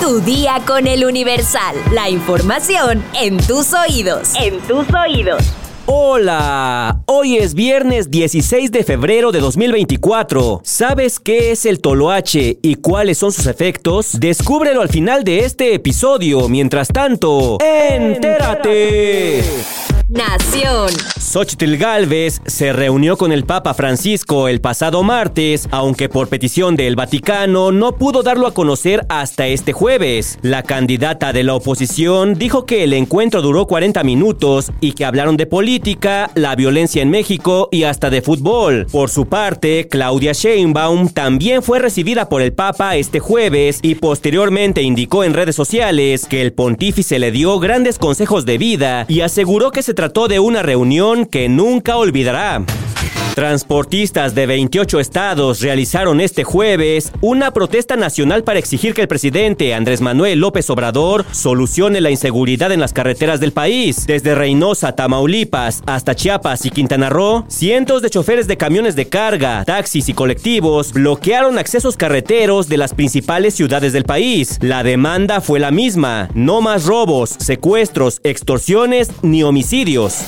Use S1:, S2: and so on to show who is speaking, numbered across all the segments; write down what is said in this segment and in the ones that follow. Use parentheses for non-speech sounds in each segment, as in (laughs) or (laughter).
S1: Tu día con el Universal. La información en tus oídos. En tus oídos.
S2: Hola, hoy es viernes 16 de febrero de 2024. ¿Sabes qué es el toloache y cuáles son sus efectos? Descúbrelo al final de este episodio. Mientras tanto, entérate.
S1: Nación.
S2: Xochitl Galvez se reunió con el Papa Francisco el pasado martes, aunque por petición del Vaticano no pudo darlo a conocer hasta este jueves. La candidata de la oposición dijo que el encuentro duró 40 minutos y que hablaron de política, la violencia en México y hasta de fútbol. Por su parte, Claudia Sheinbaum también fue recibida por el Papa este jueves y posteriormente indicó en redes sociales que el pontífice le dio grandes consejos de vida y aseguró que se trató de una reunión que nunca olvidará. Transportistas de 28 estados realizaron este jueves una protesta nacional para exigir que el presidente Andrés Manuel López Obrador solucione la inseguridad en las carreteras del país. Desde Reynosa, Tamaulipas, hasta Chiapas y Quintana Roo, cientos de choferes de camiones de carga, taxis y colectivos bloquearon accesos carreteros de las principales ciudades del país. La demanda fue la misma, no más robos, secuestros, extorsiones ni homicidios.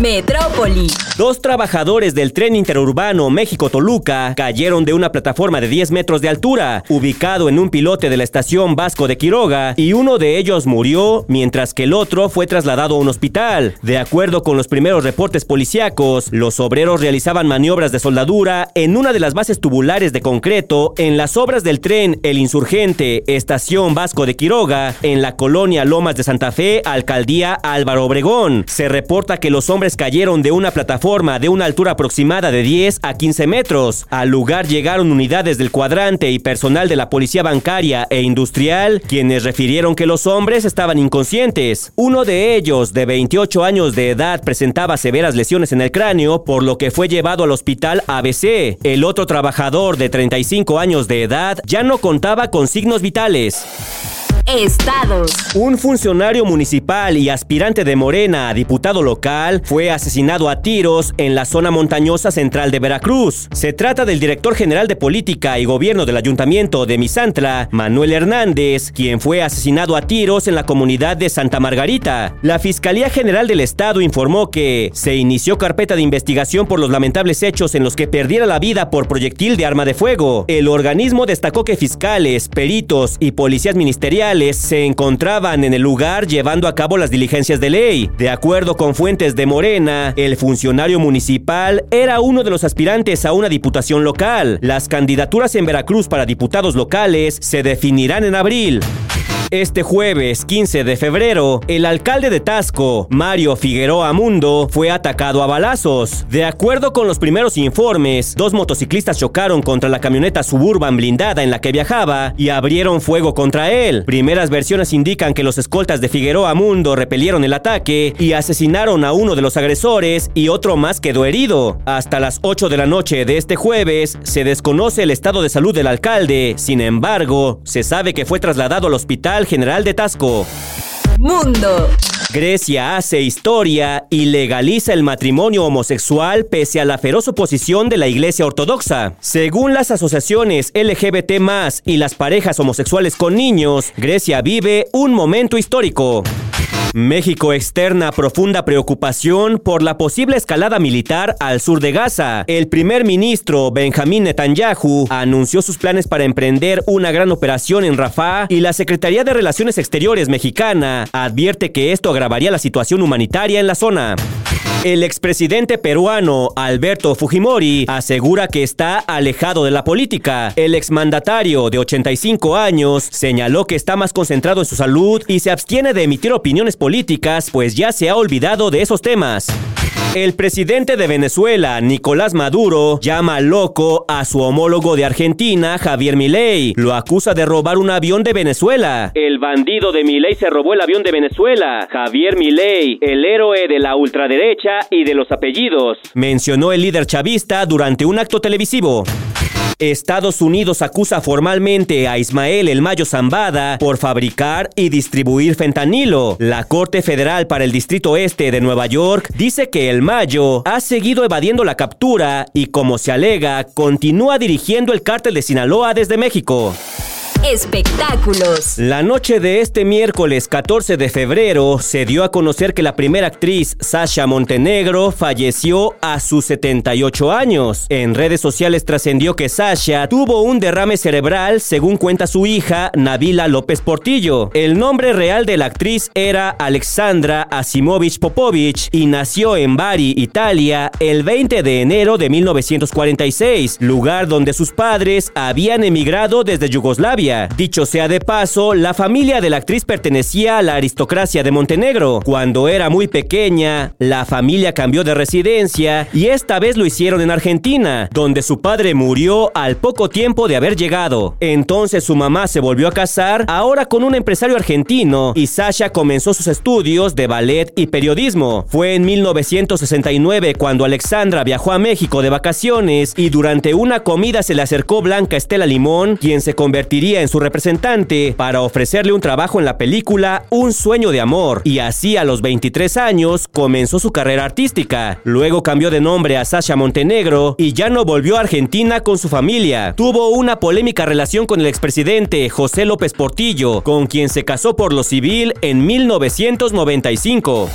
S1: Metrópoli.
S2: Dos trabajadores del tren interurbano México-Toluca cayeron de una plataforma de 10 metros de altura, ubicado en un pilote de la estación Vasco de Quiroga, y uno de ellos murió, mientras que el otro fue trasladado a un hospital. De acuerdo con los primeros reportes policíacos, los obreros realizaban maniobras de soldadura en una de las bases tubulares de concreto en las obras del tren El Insurgente, estación Vasco de Quiroga, en la colonia Lomas de Santa Fe, alcaldía Álvaro Obregón. Se reporta que los hombres cayeron de una plataforma de una altura aproximada de 10 a 15 metros. Al lugar llegaron unidades del cuadrante y personal de la policía bancaria e industrial, quienes refirieron que los hombres estaban inconscientes. Uno de ellos, de 28 años de edad, presentaba severas lesiones en el cráneo, por lo que fue llevado al hospital ABC. El otro trabajador, de 35 años de edad, ya no contaba con signos vitales.
S1: Estados.
S2: Un funcionario municipal y aspirante de Morena a diputado local fue asesinado a tiros en la zona montañosa central de Veracruz. Se trata del director general de política y gobierno del ayuntamiento de Misantla, Manuel Hernández, quien fue asesinado a tiros en la comunidad de Santa Margarita. La Fiscalía General del Estado informó que se inició carpeta de investigación por los lamentables hechos en los que perdiera la vida por proyectil de arma de fuego. El organismo destacó que fiscales, peritos y policías ministeriales se encontraban en el lugar llevando a cabo las diligencias de ley. De acuerdo con fuentes de Morena, el funcionario municipal era uno de los aspirantes a una diputación local. Las candidaturas en Veracruz para diputados locales se definirán en abril. Este jueves 15 de febrero, el alcalde de Tasco, Mario Figueroa Mundo, fue atacado a balazos. De acuerdo con los primeros informes, dos motociclistas chocaron contra la camioneta suburban blindada en la que viajaba y abrieron fuego contra él. Primeras versiones indican que los escoltas de Figueroa Mundo repelieron el ataque y asesinaron a uno de los agresores y otro más quedó herido. Hasta las 8 de la noche de este jueves se desconoce el estado de salud del alcalde, sin embargo, se sabe que fue trasladado al hospital General de Tasco.
S1: Mundo.
S2: Grecia hace historia y legaliza el matrimonio homosexual pese a la feroz oposición de la Iglesia Ortodoxa. Según las asociaciones LGBT y las parejas homosexuales con niños, Grecia vive un momento histórico. México externa profunda preocupación por la posible escalada militar al sur de Gaza. El primer ministro Benjamín Netanyahu anunció sus planes para emprender una gran operación en Rafah y la Secretaría de Relaciones Exteriores mexicana advierte que esto agravaría la situación humanitaria en la zona. El expresidente peruano Alberto Fujimori asegura que está alejado de la política. El exmandatario de 85 años señaló que está más concentrado en su salud y se abstiene de emitir opiniones políticas, pues ya se ha olvidado de esos temas. El presidente de Venezuela, Nicolás Maduro, llama loco a su homólogo de Argentina, Javier Milei. Lo acusa de robar un avión de Venezuela. El bandido de Milei se robó el avión de Venezuela. Javier Milei, el héroe de la ultraderecha y de los apellidos, mencionó el líder chavista durante un acto televisivo. Estados Unidos acusa formalmente a Ismael El Mayo Zambada por fabricar y distribuir fentanilo. La Corte Federal para el Distrito Este de Nueva York dice que El Mayo ha seguido evadiendo la captura y, como se alega, continúa dirigiendo el cártel de Sinaloa desde México.
S1: Espectáculos.
S2: La noche de este miércoles 14 de febrero se dio a conocer que la primera actriz, Sasha Montenegro, falleció a sus 78 años. En redes sociales trascendió que Sasha tuvo un derrame cerebral, según cuenta su hija, Navila López Portillo. El nombre real de la actriz era Alexandra Asimovich Popovich y nació en Bari, Italia, el 20 de enero de 1946, lugar donde sus padres habían emigrado desde Yugoslavia. Dicho sea de paso, la familia de la actriz pertenecía a la aristocracia de Montenegro. Cuando era muy pequeña, la familia cambió de residencia y esta vez lo hicieron en Argentina, donde su padre murió al poco tiempo de haber llegado. Entonces su mamá se volvió a casar, ahora con un empresario argentino, y Sasha comenzó sus estudios de ballet y periodismo. Fue en 1969 cuando Alexandra viajó a México de vacaciones y durante una comida se le acercó Blanca Estela Limón, quien se convertiría en su representante para ofrecerle un trabajo en la película Un sueño de amor. Y así a los 23 años comenzó su carrera artística. Luego cambió de nombre a Sasha Montenegro y ya no volvió a Argentina con su familia. Tuvo una polémica relación con el expresidente José López Portillo, con quien se casó por lo civil en 1995.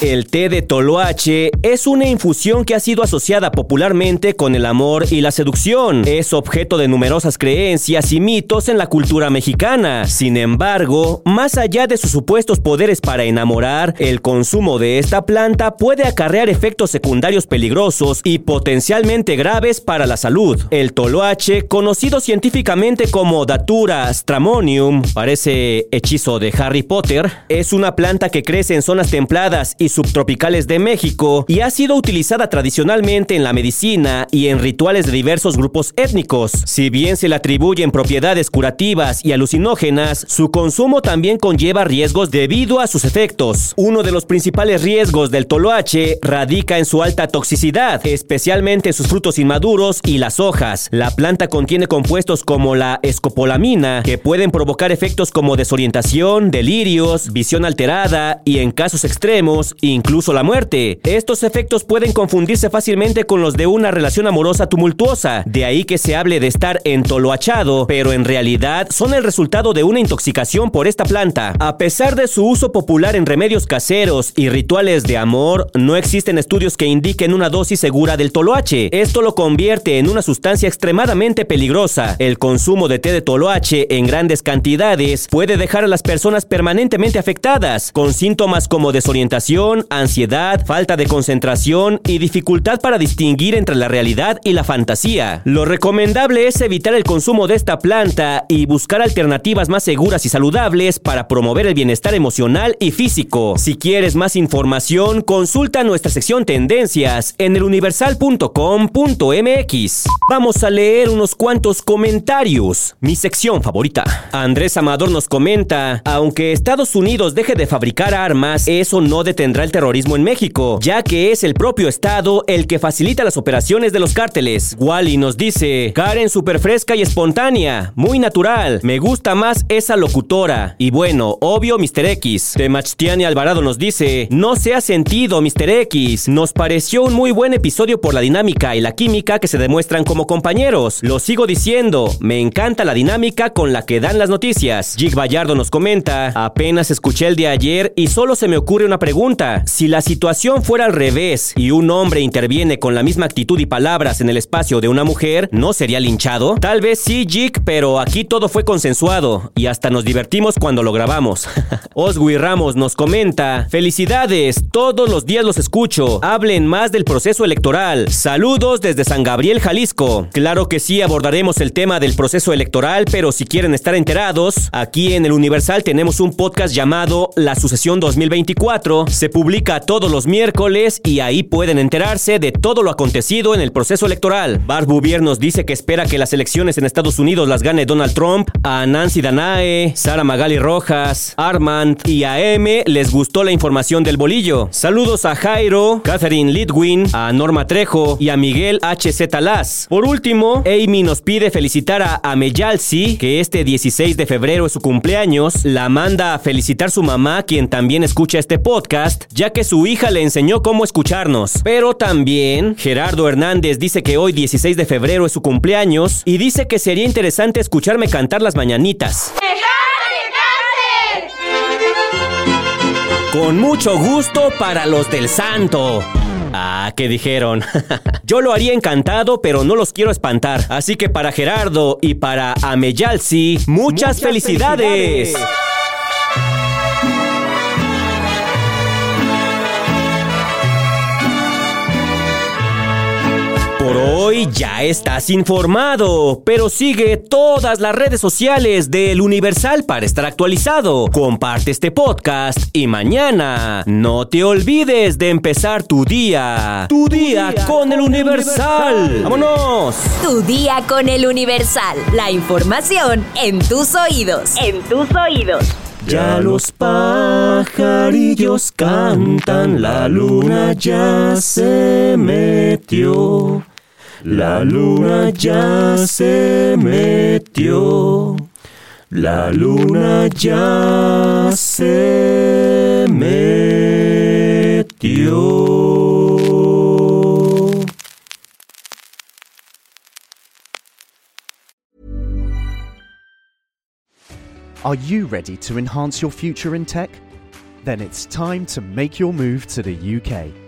S2: El té de toloache es una infusión que ha sido asociada popularmente con el amor y la seducción. Es objeto de numerosas creencias y mitos en la cultura mexicana. Sin embargo, más allá de sus supuestos poderes para enamorar, el consumo de esta planta puede acarrear efectos secundarios peligrosos y potencialmente graves para la salud. El toloache, conocido científicamente como Datura stramonium, parece hechizo de Harry Potter, es una planta que crece en zonas templadas y subtropicales de México y ha sido utilizada tradicionalmente en la medicina y en rituales de diversos grupos étnicos. Si bien se le atribuyen propiedades curativas y alucinógenas, su consumo también conlleva riesgos debido a sus efectos. Uno de los principales riesgos del toloache radica en su alta toxicidad, especialmente en sus frutos inmaduros y las hojas. La planta contiene compuestos como la escopolamina, que pueden provocar efectos como desorientación, delirios, visión alterada y en casos extremos, incluso la muerte. Estos efectos pueden confundirse fácilmente con los de una relación amorosa tumultuosa, de ahí que se hable de estar entoloachado, pero en realidad son el resultado de una intoxicación por esta planta. A pesar de su uso popular en remedios caseros y rituales de amor, no existen estudios que indiquen una dosis segura del toloache. Esto lo convierte en una sustancia extremadamente peligrosa. El consumo de té de toloache en grandes cantidades puede dejar a las personas permanentemente afectadas, con síntomas como desorientación, ansiedad, falta de concentración y dificultad para distinguir entre la realidad y la fantasía. Lo recomendable es evitar el consumo de esta planta y buscar alternativas más seguras y saludables para promover el bienestar emocional y físico. Si quieres más información, consulta nuestra sección Tendencias en eluniversal.com.mx. Vamos a leer unos cuantos comentarios. Mi sección favorita. Andrés Amador nos comenta, aunque Estados Unidos deje de fabricar armas, eso no detendrá el terrorismo en México, ya que es el propio Estado el que facilita las operaciones de los cárteles. Wally nos dice, Karen super fresca y espontánea, muy natural, me gusta más esa locutora. Y bueno, obvio Mr. X. Temachtiani Alvarado nos dice, no se ha sentido Mr. X, nos pareció un muy buen episodio por la dinámica y la química que se demuestran como compañeros. Lo sigo diciendo, me encanta la dinámica con la que dan las noticias. Jig Vallardo nos comenta, apenas escuché el de ayer y solo se me ocurre una pregunta. Si la situación fuera al revés y un hombre interviene con la misma actitud y palabras en el espacio de una mujer, ¿no sería linchado? Tal vez sí, Jig, pero aquí todo fue consensuado y hasta nos divertimos cuando lo grabamos. (laughs) Oswi Ramos nos comenta, felicidades, todos los días los escucho, hablen más del proceso electoral. Saludos desde San Gabriel, Jalisco. Claro que sí abordaremos el tema del proceso electoral, pero si quieren estar enterados, aquí en el Universal tenemos un podcast llamado La Sucesión 2024. Se publica todos los miércoles y ahí pueden enterarse de todo lo acontecido en el proceso electoral. Bart Bouvier nos dice que espera que las elecciones en Estados Unidos las gane Donald Trump. A Nancy Danae, Sara Magali Rojas, Armand y a M les gustó la información del bolillo. Saludos a Jairo, Catherine Lidwin, a Norma Trejo y a Miguel H.Z. Las. Por último, Amy nos pide felicitar a Ameyalsi, que este 16 de febrero es su cumpleaños. La manda a felicitar su mamá, quien también escucha este podcast podcast, ya que su hija le enseñó cómo escucharnos. Pero también Gerardo Hernández dice que hoy 16 de febrero es su cumpleaños y dice que sería interesante escucharme cantar las mañanitas. Con mucho gusto para los del santo. Ah, ¿qué dijeron? (laughs) Yo lo haría encantado, pero no los quiero espantar. Así que para Gerardo y para Ameyalsi, muchas, felicidades. Por hoy ya estás informado, pero sigue todas las redes sociales del Universal para estar actualizado. Comparte este podcast y mañana no te olvides de empezar tu día. Tu, día, con, el Universal. ¡Vámonos!
S1: Tu día con el Universal. La información en tus oídos. En tus oídos.
S2: Ya los pajarillos cantan, la luna ya se metió. La luna ya se metió. La luna ya se metió.
S3: Are you ready to enhance your future in tech? Then it's time to make your move to the UK